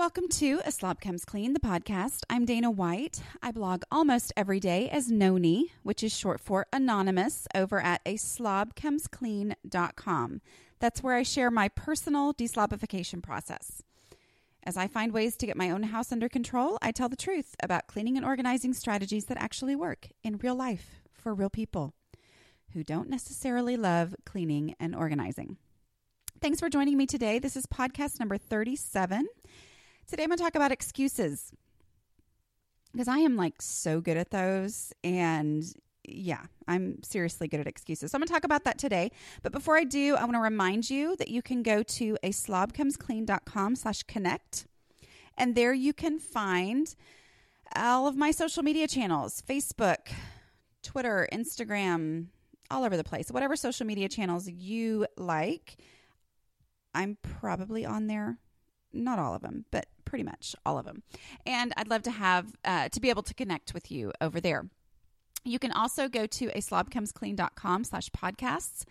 Welcome to A Slob Comes Clean, the podcast. I'm Dana White. I blog almost every day as Nony, which is short for anonymous, over at a. That's where I share my personal deslobification process. As I find ways to get my own house under control, I tell the truth about cleaning and organizing strategies that actually work in real life for real people who don't necessarily love cleaning and organizing. Thanks for joining me today. This is podcast number 37. Today I'm going to talk about excuses because I am like so good at those. And yeah, I'm seriously good at excuses. So I'm going to talk about that today. But before I do, I want to remind you that you can go to a slobcomesclean.com slash connect. And there you can find all of my social media channels, Facebook, Twitter, Instagram, all over the place. Whatever social media channels you like, I'm probably on there. Not all of them, but pretty much all of them. And I'd love to have uh, to be able to connect with you over there. You can also go to a slobcomesclean.com slash podcasts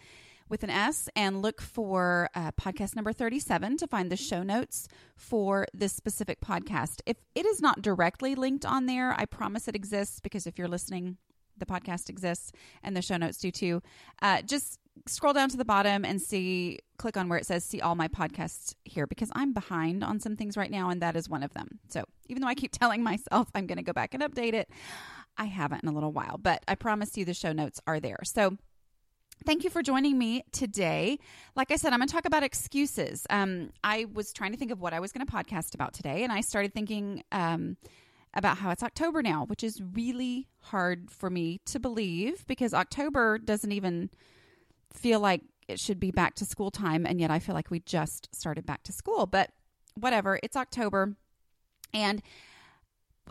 with an S and look for uh, podcast number 37 to find the show notes for this specific podcast. If it is not directly linked on there, I promise it exists because if you're listening, the podcast exists and the show notes do too. Uh, just scroll down to the bottom and see, click on where it says see all my podcasts here because I'm behind on some things right now and that is one of them. So even though I keep telling myself I'm going to go back and update it, I haven't in a little while, but I promise you the show notes are there. So Thank you for joining me today. Like I said, I'm going to talk about excuses. Um, I was trying to think of what I was going to podcast about today, and I started thinking um, about how it's October now, which is really hard for me to believe because October doesn't even feel like it should be back to school time, and yet I feel like we just started back to school. But whatever, it's October. And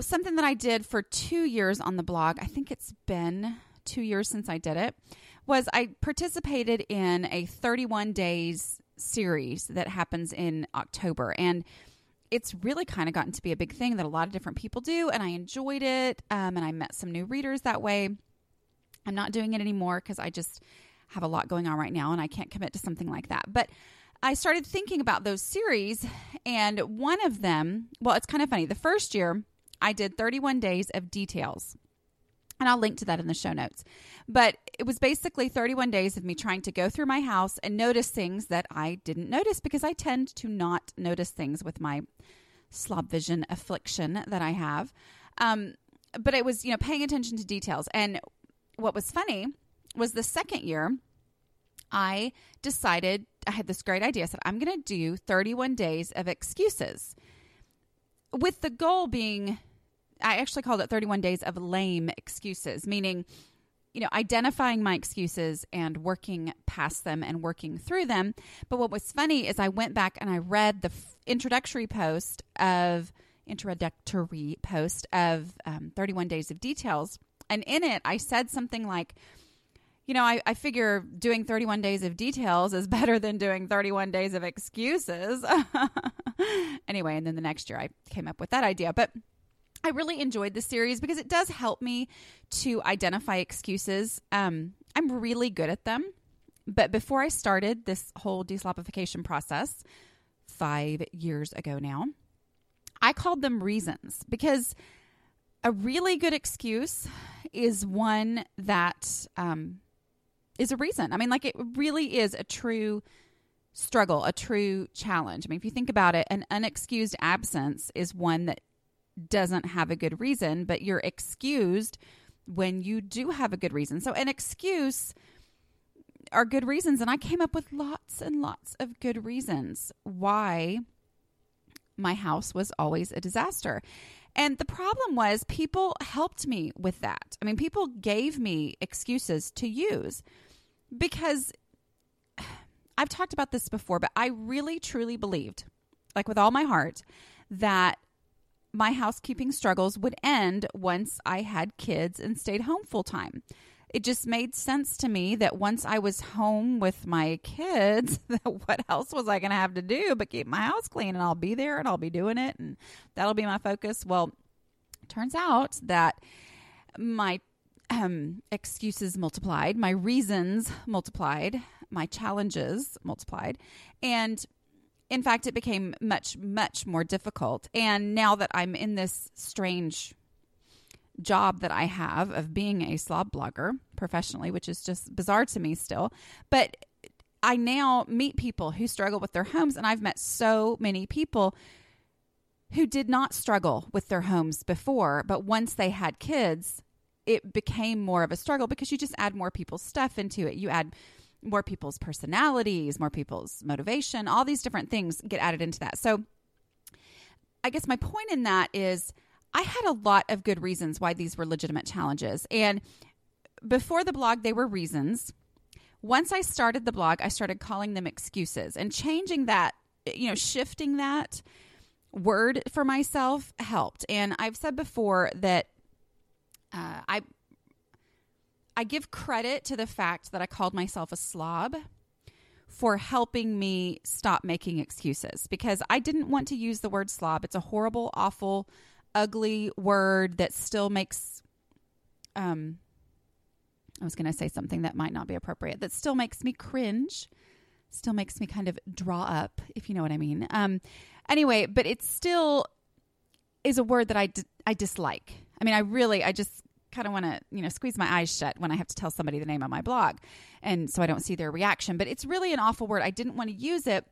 something that I did for two years on the blog, I think it's been two years since I did it, was I participated in a 31 days series that happens in October. And it's really kind of gotten to be a big thing that a lot of different people do. And I enjoyed it. Um, and I met some new readers that way. I'm not doing it anymore because I just have a lot going on right now and I can't commit to something like that. But I started thinking about those series, and one of them, well, it's kind of funny. The first year, I did 31 days of details. And I'll link to that in the show notes. But it was basically 31 days of me trying to go through my house and notice things that I didn't notice because I tend to not notice things with my slob vision affliction that I have. Um, but it was, you know, paying attention to details. And what was funny was the second year, I decided I had this great idea. I said, I'm going to do 31 days of excuses with the goal being I actually called it 31 days of lame excuses, meaning, you know, identifying my excuses and working past them and working through them. But what was funny is I went back and I read the f- introductory post of introductory post of um, 31 days of details. And in it, I said something like, you know, I, I figure doing 31 days of details is better than doing 31 days of excuses. anyway, and then the next year I came up with that idea. But I really enjoyed the series because it does help me to identify excuses. Um, I'm really good at them. But before I started this whole deslobification process, five years ago now, I called them reasons because a really good excuse is one that um, is a reason. I mean, like it really is a true struggle, a true challenge. I mean, if you think about it, an unexcused absence is one that doesn't have a good reason, but you're excused when you do have a good reason. So, an excuse are good reasons. And I came up with lots and lots of good reasons why my house was always a disaster. And the problem was, people helped me with that. I mean, people gave me excuses to use because I've talked about this before, but I really truly believed, like with all my heart, that my housekeeping struggles would end once I had kids and stayed home full time. It just made sense to me that once I was home with my kids, what else was I going to have to do but keep my house clean and I'll be there and I'll be doing it and that'll be my focus. Well, turns out that my um, excuses multiplied, my reasons multiplied, my challenges multiplied, and in fact, it became much, much more difficult. And now that I'm in this strange job that I have of being a slob blogger professionally, which is just bizarre to me still, but I now meet people who struggle with their homes, and I've met so many people who did not struggle with their homes before, but once they had kids, it became more of a struggle because you just add more people's stuff into it. You add more people's personalities, more people's motivation, all these different things get added into that. So I guess my point in that is I had a lot of good reasons why these were legitimate challenges. And before the blog, they were reasons. Once I started the blog, I started calling them excuses and changing that, you know, shifting that word for myself helped. And I've said before that uh, I I give credit to the fact that I called myself a slob for helping me stop making excuses because I didn't want to use the word slob. It's a horrible, awful, ugly word that still makes um I was going to say something that might not be appropriate. That still makes me cringe. Still makes me kind of draw up, if you know what I mean. Um anyway, but it still is a word that I, I dislike. I mean, I really, I just kind of want to, you know, squeeze my eyes shut when I have to tell somebody the name of my blog. And so I don't see their reaction. But it's really an awful word. I didn't want to use it.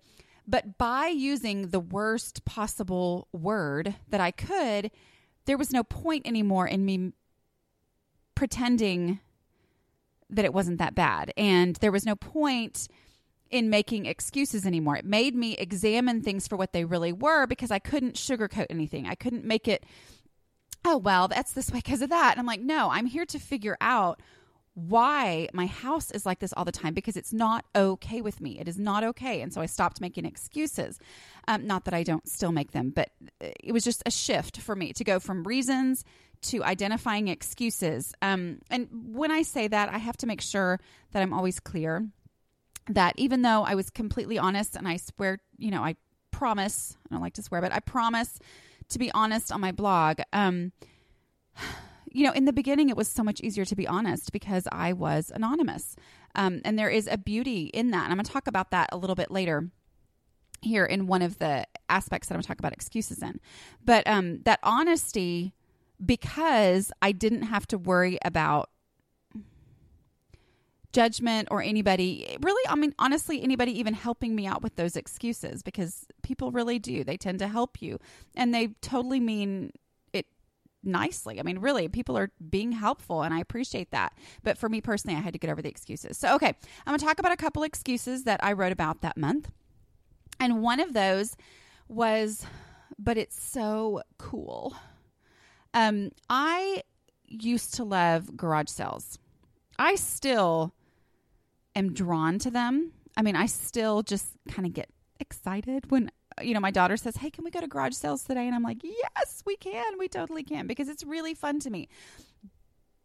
But by using the worst possible word that I could, there was no point anymore in me pretending that it wasn't that bad. And there was no point in making excuses anymore. It made me examine things for what they really were because I couldn't sugarcoat anything. I couldn't make it oh, well, that's this way because of that. And I'm like, no, I'm here to figure out why my house is like this all the time because it's not okay with me. It is not okay. And so I stopped making excuses. Um, not that I don't still make them, but it was just a shift for me to go from reasons to identifying excuses. Um, and when I say that, I have to make sure that I'm always clear that even though I was completely honest and I swear, you know, I promise, I don't like to swear, but I promise to be honest on my blog. Um, you know, in the beginning, it was so much easier to be honest because I was anonymous. Um, and there is a beauty in that. And I'm going to talk about that a little bit later here in one of the aspects that I'm going to talk about excuses in. But um, that honesty, because I didn't have to worry about judgment or anybody really i mean honestly anybody even helping me out with those excuses because people really do. They tend to help you. And they totally mean it nicely. I mean really people are being helpful and i appreciate that. But for me personally i had to get over the excuses. So okay i'm going to talk about a couple excuses that i wrote about that month. And one of those was but it's so cool. Um i used to love garage sales. I still am drawn to them. I mean, I still just kind of get excited when you know my daughter says, "Hey, can we go to garage sales today?" And I'm like, "Yes, we can. We totally can because it's really fun to me."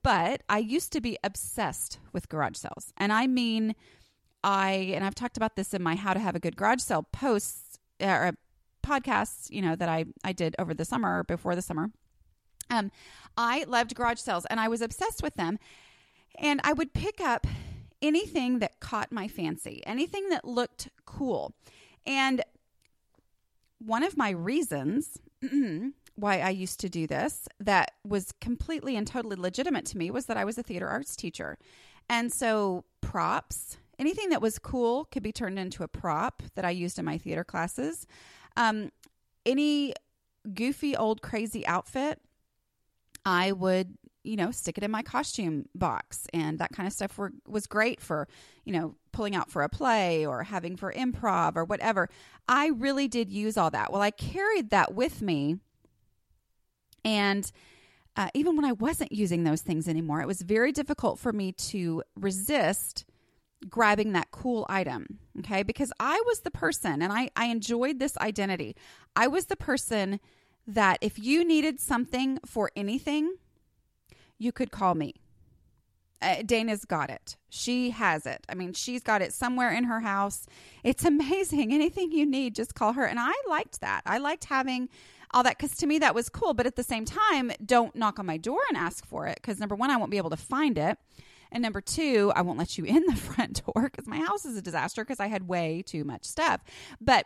But I used to be obsessed with garage sales. And I mean I and I've talked about this in my how to have a good garage sale posts or podcasts, you know, that I I did over the summer or before the summer. Um I loved garage sales and I was obsessed with them. And I would pick up anything that caught my fancy, anything that looked cool. And one of my reasons why I used to do this that was completely and totally legitimate to me was that I was a theater arts teacher. And so props, anything that was cool could be turned into a prop that I used in my theater classes. Um, any goofy old crazy outfit, I would you know, stick it in my costume box. And that kind of stuff were, was great for, you know, pulling out for a play or having for improv or whatever. I really did use all that. Well, I carried that with me. And uh, even when I wasn't using those things anymore, it was very difficult for me to resist grabbing that cool item. Okay. Because I was the person and I, I enjoyed this identity. I was the person that if you needed something for anything, you could call me. Uh, Dana's got it. She has it. I mean, she's got it somewhere in her house. It's amazing. Anything you need, just call her. And I liked that. I liked having all that because to me that was cool. But at the same time, don't knock on my door and ask for it because number one, I won't be able to find it. And number two, I won't let you in the front door because my house is a disaster because I had way too much stuff. But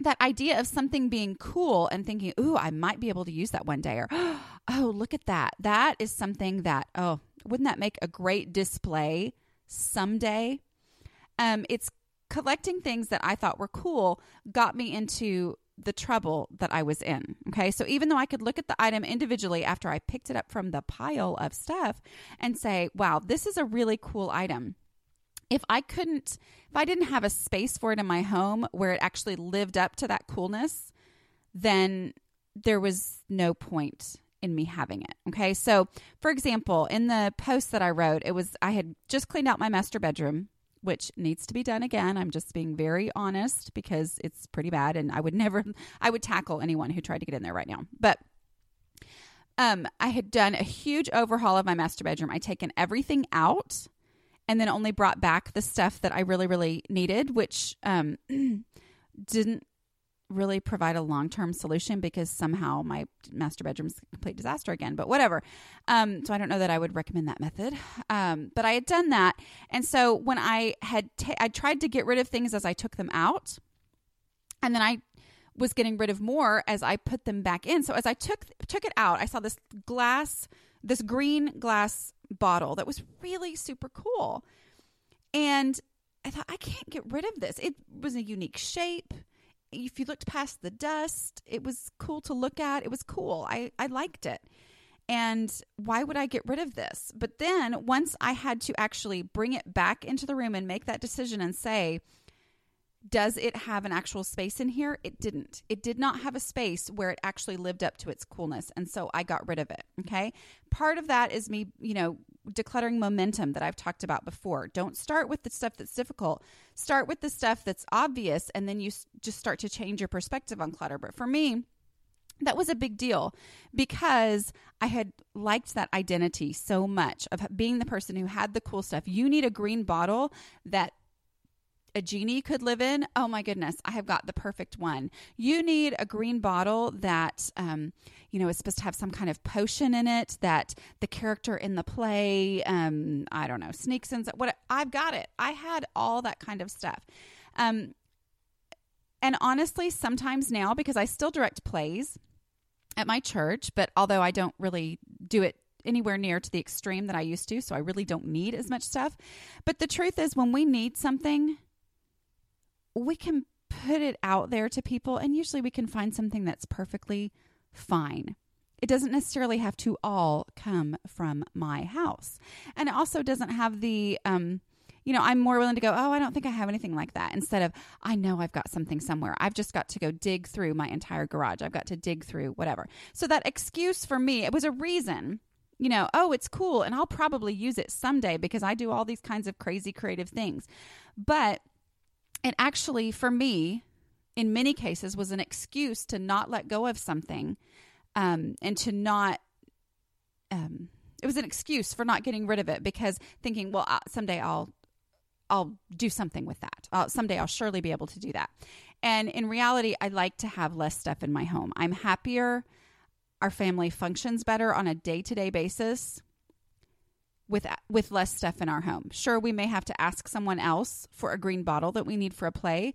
that idea of something being cool and thinking, ooh, I might be able to use that one day, or oh, look at that. That is something that, oh, wouldn't that make a great display someday? Um, it's collecting things that I thought were cool got me into the trouble that I was in. Okay. So even though I could look at the item individually after I picked it up from the pile of stuff and say, wow, this is a really cool item. If I couldn't, if I didn't have a space for it in my home where it actually lived up to that coolness, then there was no point in me having it. Okay. So, for example, in the post that I wrote, it was I had just cleaned out my master bedroom, which needs to be done again. I'm just being very honest because it's pretty bad and I would never I would tackle anyone who tried to get in there right now. But um I had done a huge overhaul of my master bedroom. I'd taken everything out and then only brought back the stuff that I really really needed, which um didn't really provide a long term solution because somehow my master bedroom's a complete disaster again. But whatever. Um, so I don't know that I would recommend that method. Um, but I had done that, and so when I had I tried to get rid of things as I took them out, and then I was getting rid of more as I put them back in. So as I took took it out, I saw this glass, this green glass bottle that was really super cool, and I thought I can't get rid of this. It was a unique shape if you looked past the dust, it was cool to look at. It was cool. I, I liked it. And why would I get rid of this? But then once I had to actually bring it back into the room and make that decision and say, does it have an actual space in here? It didn't. It did not have a space where it actually lived up to its coolness. And so I got rid of it. Okay. Part of that is me, you know, decluttering momentum that I've talked about before. Don't start with the stuff that's difficult. Start with the stuff that's obvious, and then you just start to change your perspective on clutter. But for me, that was a big deal because I had liked that identity so much of being the person who had the cool stuff. You need a green bottle that a genie could live in, oh my goodness, I have got the perfect one. You need a green bottle that, um, you know, is supposed to have some kind of potion in it that the character in the play, um, I don't know, sneaks in. What I've got it. I had all that kind of stuff. Um, and honestly, sometimes now because I still direct plays at my church, but although I don't really do it anywhere near to the extreme that I used to, so I really don't need as much stuff. But the truth is, when we need something, we can put it out there to people, and usually we can find something that's perfectly fine. It doesn't necessarily have to all come from my house. And it also doesn't have the, um, you know, I'm more willing to go, oh, I don't think I have anything like that instead of, I know I've got something somewhere. I've just got to go dig through my entire garage. I've got to dig through whatever. So that excuse for me, it was a reason, you know, oh, it's cool and I'll probably use it someday because I do all these kinds of crazy creative things. But it actually, for me, in many cases, was an excuse to not let go of something um, and to not. Um, it was an excuse for not getting rid of it because thinking, well, uh, someday I'll I'll do something with that. Uh, someday I'll surely be able to do that. And in reality, I like to have less stuff in my home. I'm happier. Our family functions better on a day to day basis with with less stuff in our home. Sure, we may have to ask someone else for a green bottle that we need for a play,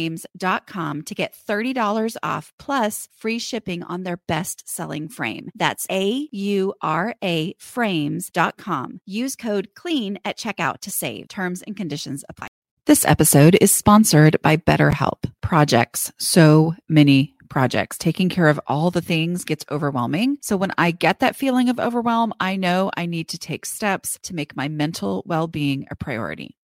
auraframes.com to get $30 off plus free shipping on their best selling frame. That's A U R A frames.com. Use code CLEAN at checkout to save. Terms and conditions apply. This episode is sponsored by BetterHelp. Projects, so many projects. Taking care of all the things gets overwhelming. So when I get that feeling of overwhelm, I know I need to take steps to make my mental well being a priority.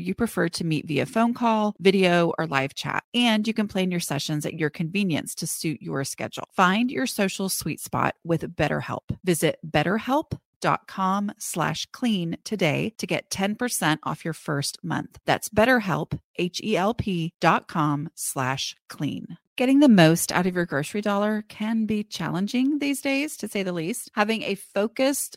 you prefer to meet via phone call, video, or live chat, and you can plan your sessions at your convenience to suit your schedule. Find your social sweet spot with BetterHelp. Visit betterhelp.com slash clean today to get 10% off your first month. That's betterhelp, H-E-L-P dot com slash clean. Getting the most out of your grocery dollar can be challenging these days, to say the least. Having a focused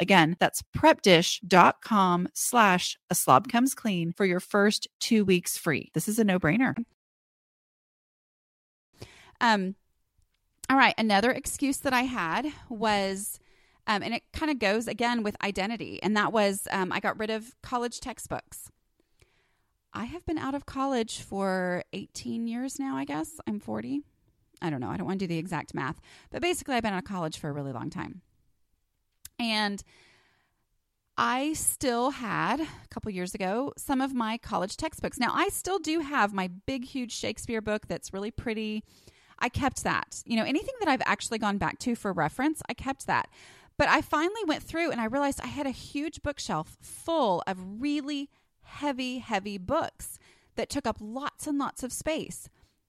Again, that's prepdish.com slash a slob comes clean for your first two weeks free. This is a no brainer. Um, all right. Another excuse that I had was, um, and it kind of goes again with identity, and that was um, I got rid of college textbooks. I have been out of college for 18 years now, I guess. I'm 40. I don't know. I don't want to do the exact math, but basically, I've been out of college for a really long time. And I still had a couple years ago some of my college textbooks. Now, I still do have my big, huge Shakespeare book that's really pretty. I kept that. You know, anything that I've actually gone back to for reference, I kept that. But I finally went through and I realized I had a huge bookshelf full of really heavy, heavy books that took up lots and lots of space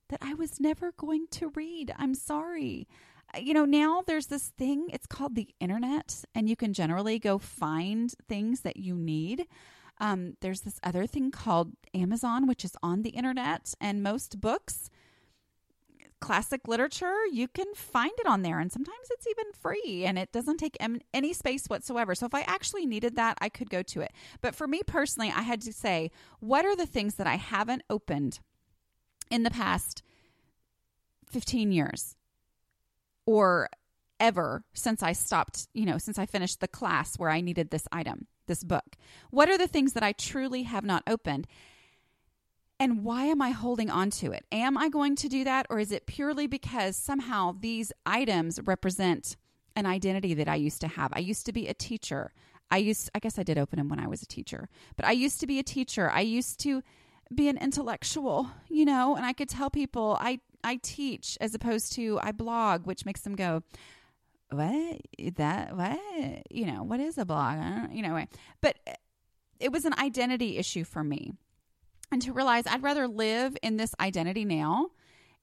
that I was never going to read. I'm sorry. Uh, You know, now there's this thing, it's called the internet, and you can generally go find things that you need. Um, there's this other thing called Amazon, which is on the internet, and most books, classic literature, you can find it on there, and sometimes it's even free and it doesn't take em- any space whatsoever. So if I actually needed that, I could go to it. But for me personally, I had to say, what are the things that I haven't opened in the past 15 years or ever since I stopped, you know, since I finished the class where I needed this item, this book? What are the things that I truly have not opened? And why am I holding on to it? Am I going to do that? Or is it purely because somehow these items represent an identity that I used to have? I used to be a teacher. I used, I guess I did open them when I was a teacher, but I used to be a teacher. I used to be an intellectual, you know, and I could tell people I, I teach as opposed to I blog, which makes them go, what? That what? You know what is a blog? You know but uh, it was an identity issue for me. And to realize i'd rather live in this identity now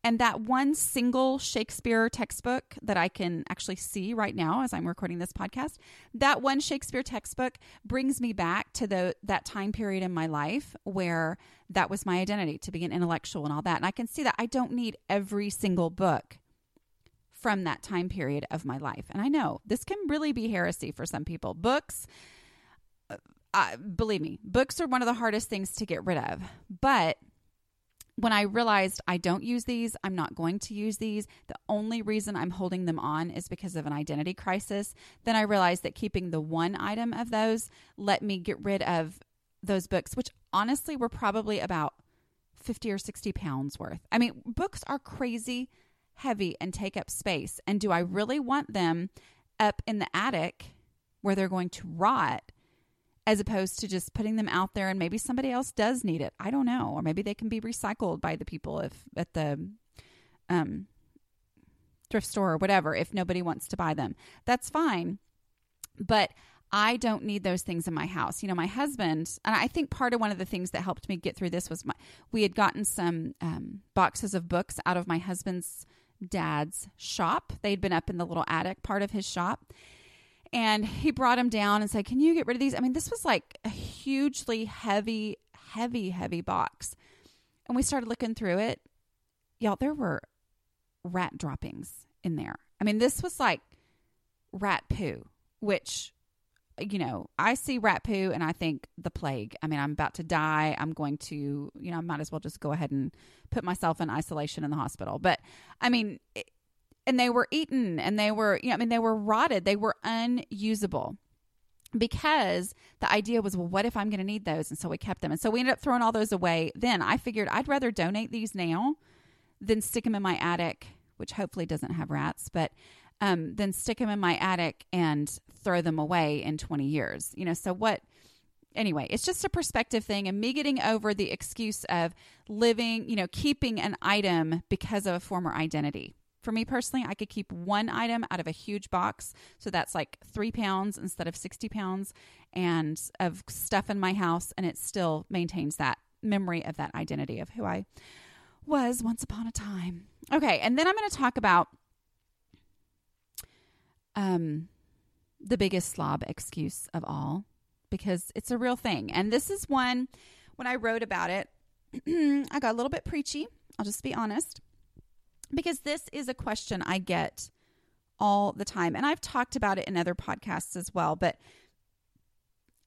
And that one single Shakespeare textbook that I can actually see right now as I'm recording this podcast, that one Shakespeare textbook brings me back to the that time period in my life where that was my identity to be an intellectual and all that. And I can see that I don't need every single book from that time period of my life. And I know this can really be heresy for some people. Books uh, believe me, books are one of the hardest things to get rid of. But when I realized I don't use these, I'm not going to use these, the only reason I'm holding them on is because of an identity crisis, then I realized that keeping the one item of those let me get rid of those books, which honestly were probably about 50 or 60 pounds worth. I mean, books are crazy heavy and take up space. And do I really want them up in the attic where they're going to rot? As opposed to just putting them out there and maybe somebody else does need it. I don't know. Or maybe they can be recycled by the people if at the um, thrift store or whatever if nobody wants to buy them. That's fine. But I don't need those things in my house. You know, my husband, and I think part of one of the things that helped me get through this was my, we had gotten some um, boxes of books out of my husband's dad's shop. They'd been up in the little attic part of his shop and he brought him down and said, Can you get rid of these? I mean, this was like a hugely heavy, heavy, heavy box. And we started looking through it. Y'all, there were rat droppings in there. I mean, this was like rat poo, which, you know, I see rat poo and I think the plague. I mean, I'm about to die. I'm going to, you know, I might as well just go ahead and put myself in isolation in the hospital. But I mean, it, and they were eaten and they were, you know, I mean, they were rotted. They were unusable because the idea was, well, what if I'm going to need those? And so we kept them. And so we ended up throwing all those away. Then I figured I'd rather donate these now than stick them in my attic, which hopefully doesn't have rats, but um, then stick them in my attic and throw them away in 20 years. You know, so what? Anyway, it's just a perspective thing and me getting over the excuse of living, you know, keeping an item because of a former identity. For me personally, I could keep one item out of a huge box. So that's like three pounds instead of 60 pounds and of stuff in my house. And it still maintains that memory of that identity of who I was once upon a time. Okay. And then I'm going to talk about um, the biggest slob excuse of all because it's a real thing. And this is one, when I wrote about it, I got a little bit preachy. I'll just be honest because this is a question I get all the time. And I've talked about it in other podcasts as well, but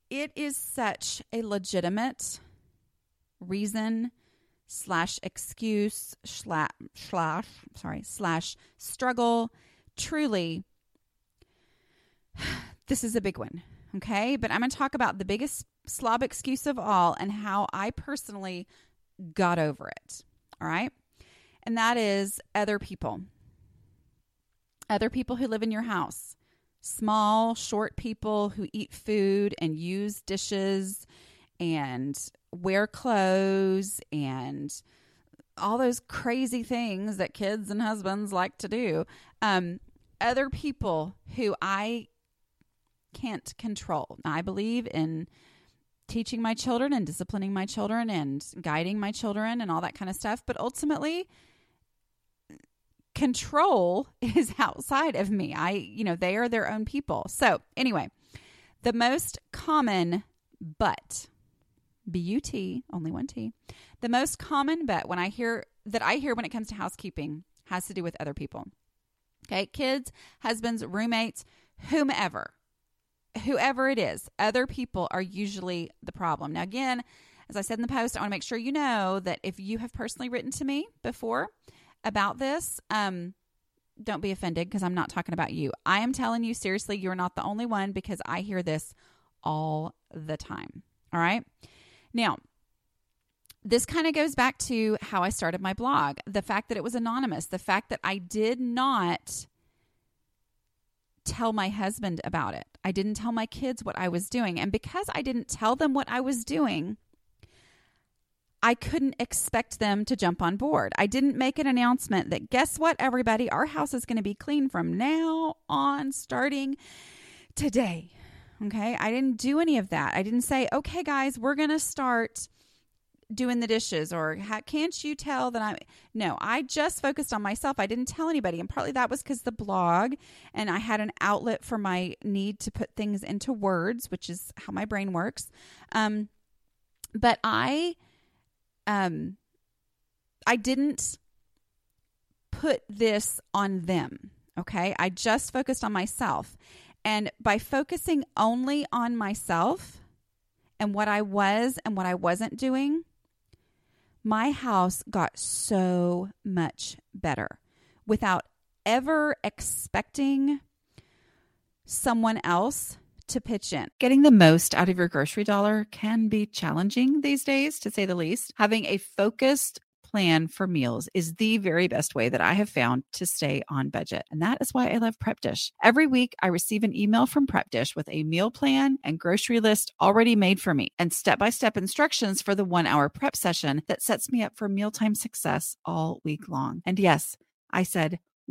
it is such a legitimate reason slash excuse slash, slash sorry slash struggle truly this is a big one okay but i'm going to talk about the biggest slob excuse of all and how i personally got over it all right and that is other people. Other people who live in your house. Small, short people who eat food and use dishes and wear clothes and all those crazy things that kids and husbands like to do. Um, other people who I can't control. I believe in teaching my children and disciplining my children and guiding my children and all that kind of stuff. But ultimately, control is outside of me. I, you know, they are their own people. So, anyway, the most common but, B U T, only one T, the most common but when I hear that I hear when it comes to housekeeping has to do with other people. Okay, kids, husbands, roommates, whomever, whoever it is, other people are usually the problem. Now, again, as I said in the post, I want to make sure you know that if you have personally written to me before, about this, um, don't be offended because I'm not talking about you. I am telling you seriously, you're not the only one because I hear this all the time. All right. Now, this kind of goes back to how I started my blog the fact that it was anonymous, the fact that I did not tell my husband about it. I didn't tell my kids what I was doing. And because I didn't tell them what I was doing, I couldn't expect them to jump on board. I didn't make an announcement that guess what, everybody, our house is going to be clean from now on, starting today. Okay. I didn't do any of that. I didn't say, okay, guys, we're going to start doing the dishes or can't you tell that I'm no I just focused on myself I didn't tell anybody and partly that was because the blog and I had an outlet for my need to put things into words which is how my brain works um but I um I didn't put this on them okay? I just focused on myself. And by focusing only on myself and what I was and what I wasn't doing, my house got so much better without ever expecting someone else to pitch in. Getting the most out of your grocery dollar can be challenging these days, to say the least. Having a focused plan for meals is the very best way that I have found to stay on budget. And that is why I love Prep Dish. Every week, I receive an email from Prep Dish with a meal plan and grocery list already made for me and step by step instructions for the one hour prep session that sets me up for mealtime success all week long. And yes, I said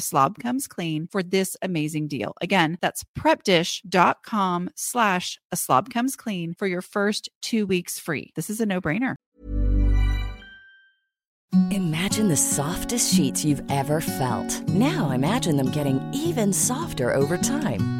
a slob comes clean for this amazing deal. Again, that's prepdish.com slash a slob comes clean for your first two weeks free. This is a no brainer. Imagine the softest sheets you've ever felt. Now imagine them getting even softer over time.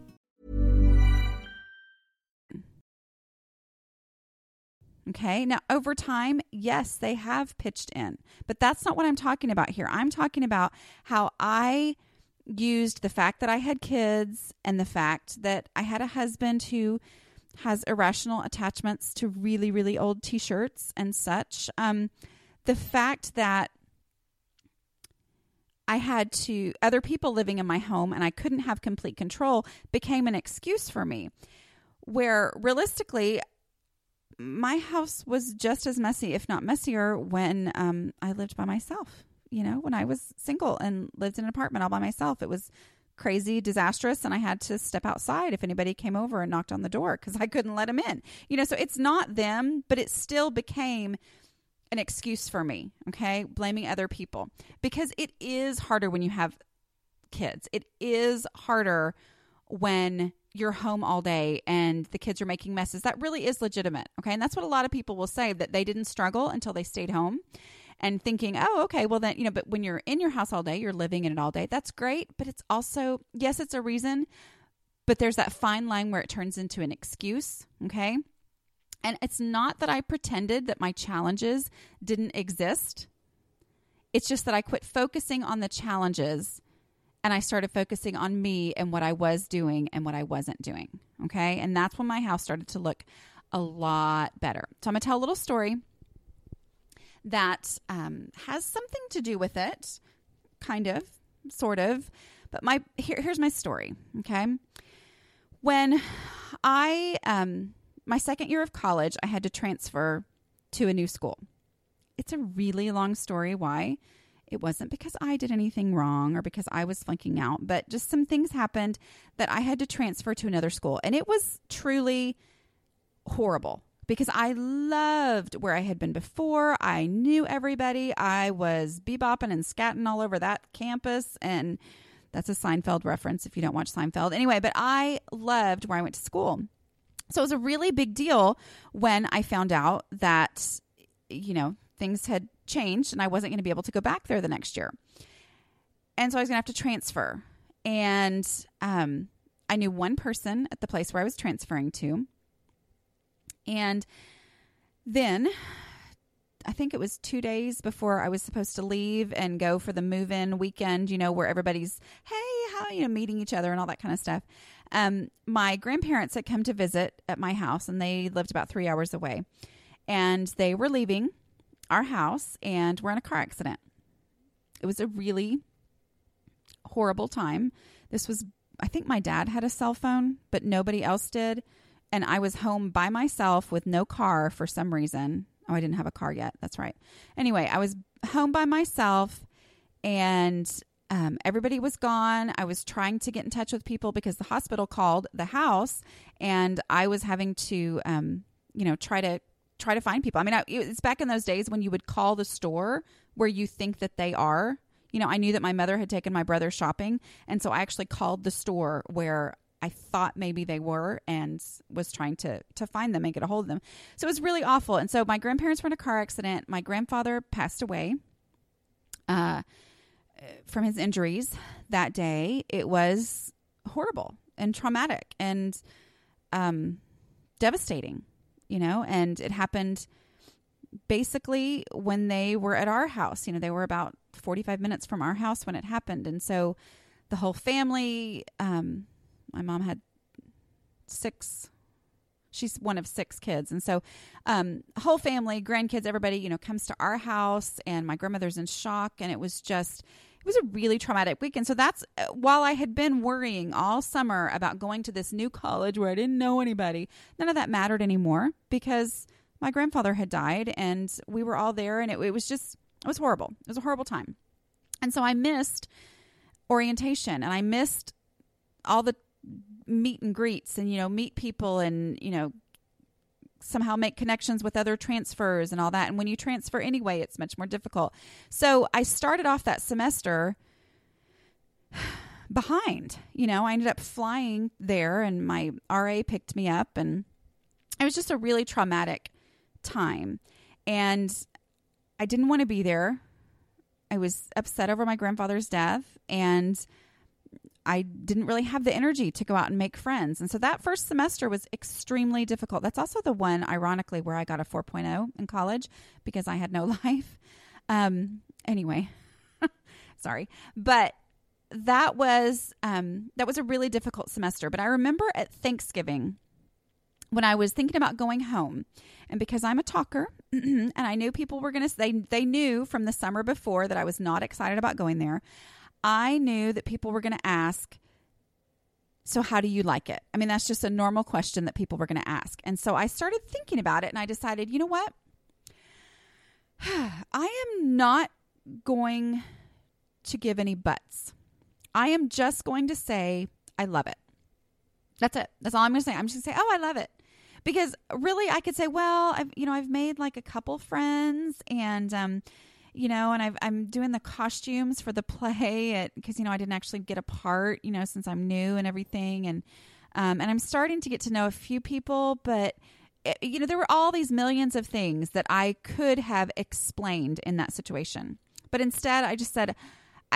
Okay. Now, over time, yes, they have pitched in, but that's not what I'm talking about here. I'm talking about how I used the fact that I had kids and the fact that I had a husband who has irrational attachments to really, really old t shirts and such. Um, the fact that I had to, other people living in my home and I couldn't have complete control became an excuse for me. Where realistically, my house was just as messy, if not messier, when um, I lived by myself. You know, when I was single and lived in an apartment all by myself, it was crazy, disastrous, and I had to step outside if anybody came over and knocked on the door because I couldn't let them in. You know, so it's not them, but it still became an excuse for me, okay? Blaming other people because it is harder when you have kids. It is harder when you're home all day and the kids are making messes. That really is legitimate. Okay. And that's what a lot of people will say that they didn't struggle until they stayed home and thinking, oh, okay, well, then, you know, but when you're in your house all day, you're living in it all day. That's great. But it's also, yes, it's a reason, but there's that fine line where it turns into an excuse. Okay. And it's not that I pretended that my challenges didn't exist. It's just that I quit focusing on the challenges and I started focusing on me and what I was doing and what I wasn't doing. Okay. And that's when my house started to look a lot better. So I'm going to tell a little story that um, has something to do with it, kind of, sort of. But my here, here's my story. Okay. When I, um, my second year of college, I had to transfer to a new school. It's a really long story why it wasn't because I did anything wrong or because I was flunking out, but just some things happened that I had to transfer to another school. And it was truly horrible because I loved where I had been before. I knew everybody. I was bebopping and scatting all over that campus. And that's a Seinfeld reference if you don't watch Seinfeld. Anyway, but I loved where I went to school. So it was a really big deal when I found out that, you know, things had changed and I wasn't going to be able to go back there the next year. And so I was going to have to transfer. And um, I knew one person at the place where I was transferring to. And then I think it was two days before I was supposed to leave and go for the move in weekend, you know, where everybody's, hey, how, you know, meeting each other and all that kind of stuff. Um, my grandparents had come to visit at my house and they lived about three hours away. And they were leaving our house and were in a car accident. It was a really horrible time. This was, I think my dad had a cell phone, but nobody else did. And I was home by myself with no car for some reason. Oh, I didn't have a car yet. That's right. Anyway, I was home by myself and um, everybody was gone. I was trying to get in touch with people because the hospital called the house and I was having to, um, you know, try to try to find people. I mean, I, it's back in those days when you would call the store where you think that they are. You know, I knew that my mother had taken my brother shopping, and so I actually called the store where I thought maybe they were and was trying to to find them and get a hold of them. So it was really awful. And so my grandparents were in a car accident. My grandfather passed away uh, from his injuries that day. It was horrible and traumatic and um, devastating, you know. And it happened basically when they were at our house. You know, they were about forty five minutes from our house when it happened, and so the whole family. Um, my mom had six she's one of six kids. And so um whole family grandkids everybody you know comes to our house and my grandmother's in shock. And it was just it was a really traumatic weekend so that's uh, while i had been worrying all summer about going to this new college where i didn't know anybody none of that mattered anymore because my grandfather had died and we were all there and it, it was just it was horrible. It was a horrible time. And so i missed orientation and i missed all the meet and greets and you know meet people and you know somehow make connections with other transfers and all that. And when you transfer anyway it's much more difficult. So i started off that semester behind you know i ended up flying there and my ra picked me up and it was just a really traumatic time. And i didn't want to be there. I was upset over my grandfather's death and I didn't really have the energy to go out and make friends. And so that first semester was extremely difficult. That's also the one, ironically, where I got a 4.0 in college because I had no life. Um, anyway, sorry. But that was um, that was a really difficult semester. But I remember at Thanksgiving when I was thinking about going home, and because I'm a talker, and I knew people were going to they they knew from the summer before that I was not excited about going there. I knew that people were going to ask, So, how do you like it? I mean, that's just a normal question that people were going to ask. And so I started thinking about it and I decided, you know what? I am not going to give any buts. I am just going to say, I love it. That's it. That's all I'm going to say. I'm just going to say, oh, I love it. Because really, I could say, well, I've, you know, I've made like a couple friends and, um, you know, and i am doing the costumes for the play because you know I didn't actually get a part, you know, since I'm new and everything, and um, and I'm starting to get to know a few people, but it, you know, there were all these millions of things that I could have explained in that situation, but instead I just said,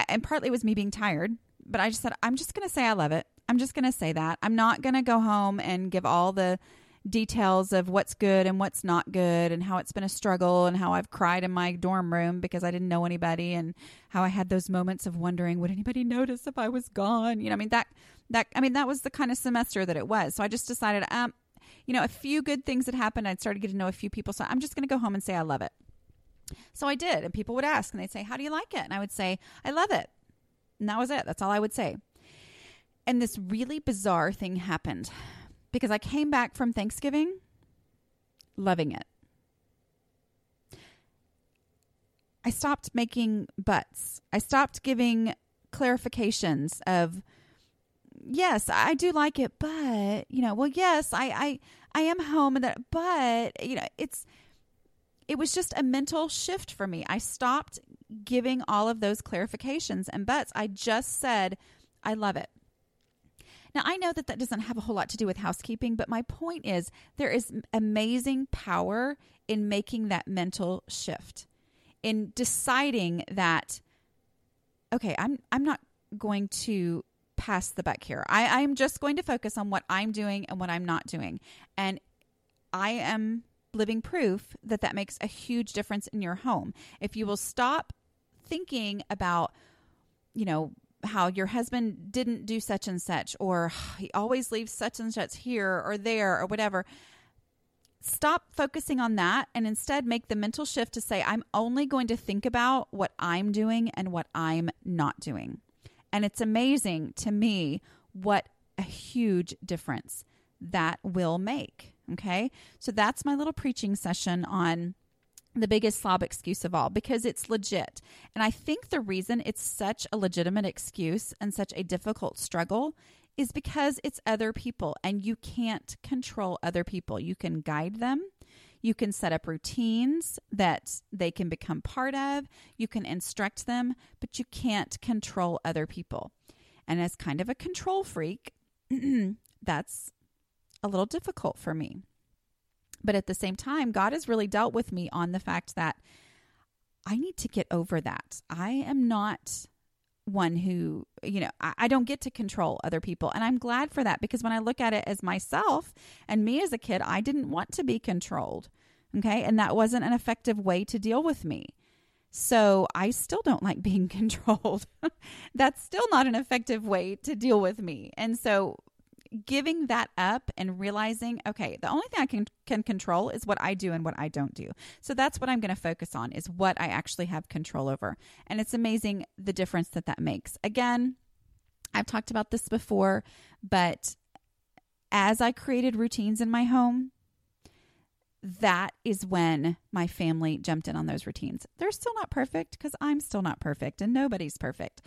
and partly it was me being tired, but I just said I'm just going to say I love it. I'm just going to say that. I'm not going to go home and give all the details of what's good and what's not good and how it's been a struggle and how I've cried in my dorm room because I didn't know anybody and how I had those moments of wondering would anybody notice if I was gone? You know I mean that that I mean that was the kind of semester that it was. So I just decided um you know a few good things had happened. I'd started getting to know a few people. So I'm just going to go home and say I love it. So I did. And people would ask and they'd say how do you like it? And I would say I love it. And that was it. That's all I would say. And this really bizarre thing happened because I came back from Thanksgiving loving it. I stopped making buts. I stopped giving clarifications of yes, I do like it, but you know, well, yes, I I I am home and that, but you know, it's it was just a mental shift for me. I stopped giving all of those clarifications and buts. I just said, I love it. Now, I know that that doesn't have a whole lot to do with housekeeping, but my point is there is amazing power in making that mental shift, in deciding that, okay, I'm, I'm not going to pass the buck here. I, I'm just going to focus on what I'm doing and what I'm not doing. And I am living proof that that makes a huge difference in your home. If you will stop thinking about, you know, how your husband didn't do such and such, or he always leaves such and such here or there or whatever. Stop focusing on that and instead make the mental shift to say, I'm only going to think about what I'm doing and what I'm not doing. And it's amazing to me what a huge difference that will make. Okay. So that's my little preaching session on the biggest slob excuse of all because it's legit. And I think the reason it's such a legitimate excuse and such a difficult struggle is because it's other people and you can't control other people. You can guide them. You can set up routines that they can become part of. You can instruct them, but you can't control other people. And as kind of a control freak, that's a little difficult for me. But at the same time, God has really dealt with me on the fact that I need to get over that. I am not one who, you know, I, I, don't get to control other people. And I'm glad for that because when I look at it as myself and me as a kid, I didn't want to be controlled. Okay. And that wasn't an effective way to deal with me. So I still don't like being controlled. That's still not an effective way to deal with me. And so giving that up and realizing, okay, the only thing I can can control is what I do and what I don't do. So that's what I'm going to focus on is what I actually have control over. And it's amazing the difference that that makes. Again, I've talked about this before, but as I created routines in my home, that is when my family jumped in on those routines. They're still not perfect because I'm still not perfect and nobody's perfect.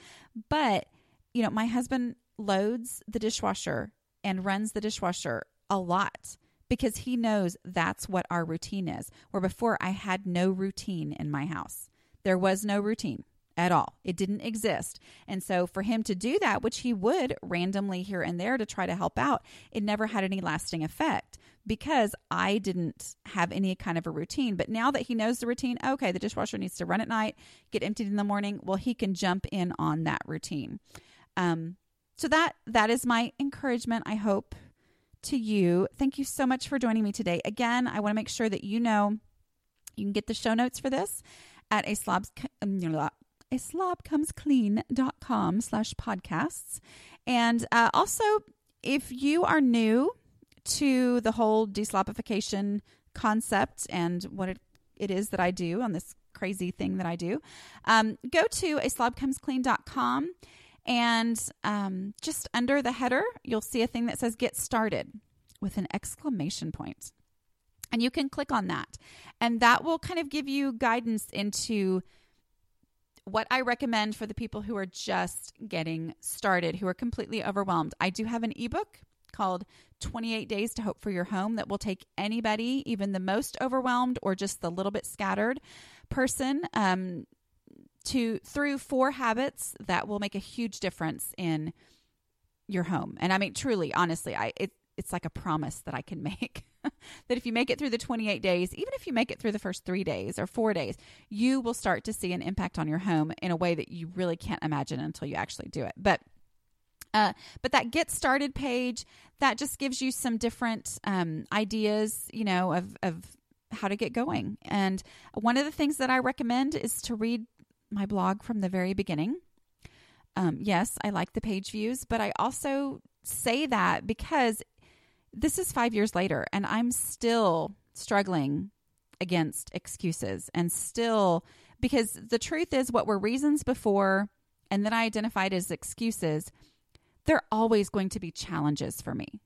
But, you know, my husband loads the dishwasher and runs the dishwasher a lot because he knows that's what our routine is. Where before I had no routine in my house, there was no routine at all. It didn't exist. And so for him to do that, which he would randomly here and there to try to help out, it never had any lasting effect because I didn't have any kind of a routine. But now that he knows the routine, okay, the dishwasher needs to run at night, get emptied in the morning, well, he can jump in on that routine. Um, so that that is my encouragement, I hope, to you. Thank you so much for joining me today. Again, I want to make sure that you know you can get the show notes for this at a slobs a slobcomesclean.com slash podcasts. And uh, also, if you are new to the whole deslobification concept and what it, it is that I do on this crazy thing that I do, um, go to a slobcomesclean.com and um, just under the header, you'll see a thing that says Get Started with an exclamation point. And you can click on that. And that will kind of give you guidance into what I recommend for the people who are just getting started, who are completely overwhelmed. I do have an ebook called 28 Days to Hope for Your Home that will take anybody, even the most overwhelmed or just the little bit scattered person, um, to through four habits that will make a huge difference in your home. And I mean truly, honestly, I it it's like a promise that I can make. that if you make it through the 28 days, even if you make it through the first 3 days or 4 days, you will start to see an impact on your home in a way that you really can't imagine until you actually do it. But uh, but that get started page that just gives you some different um, ideas, you know, of, of how to get going. And one of the things that I recommend is to read my blog from the very beginning. Um, yes, I like the page views, but I also say that because this is five years later and I'm still struggling against excuses and still because the truth is what were reasons before and then I identified as excuses, they're always going to be challenges for me.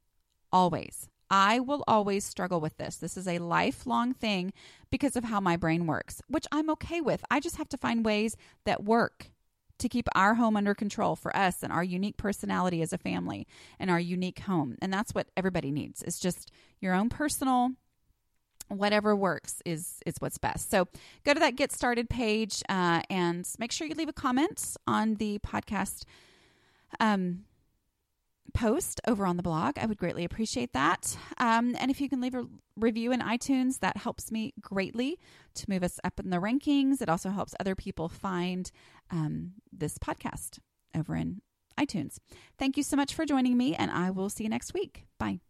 Always. I will always struggle with this. This is a lifelong thing because of how my brain works, which I'm okay with. I just have to find ways that work to keep our home under control for us and our unique personality as a family and our unique home. And that's what everybody needs. It's just your own personal whatever works is is what's best. So go to that get started page uh, and make sure you leave a comment on the podcast. Um, post over on the blog. I would greatly appreciate that. Um, and if you can leave a review in iTunes, that helps me greatly to move us up in the rankings. It also helps other people find um, this podcast over in iTunes. Thank you so much for joining me, and I will see you next week. Bye.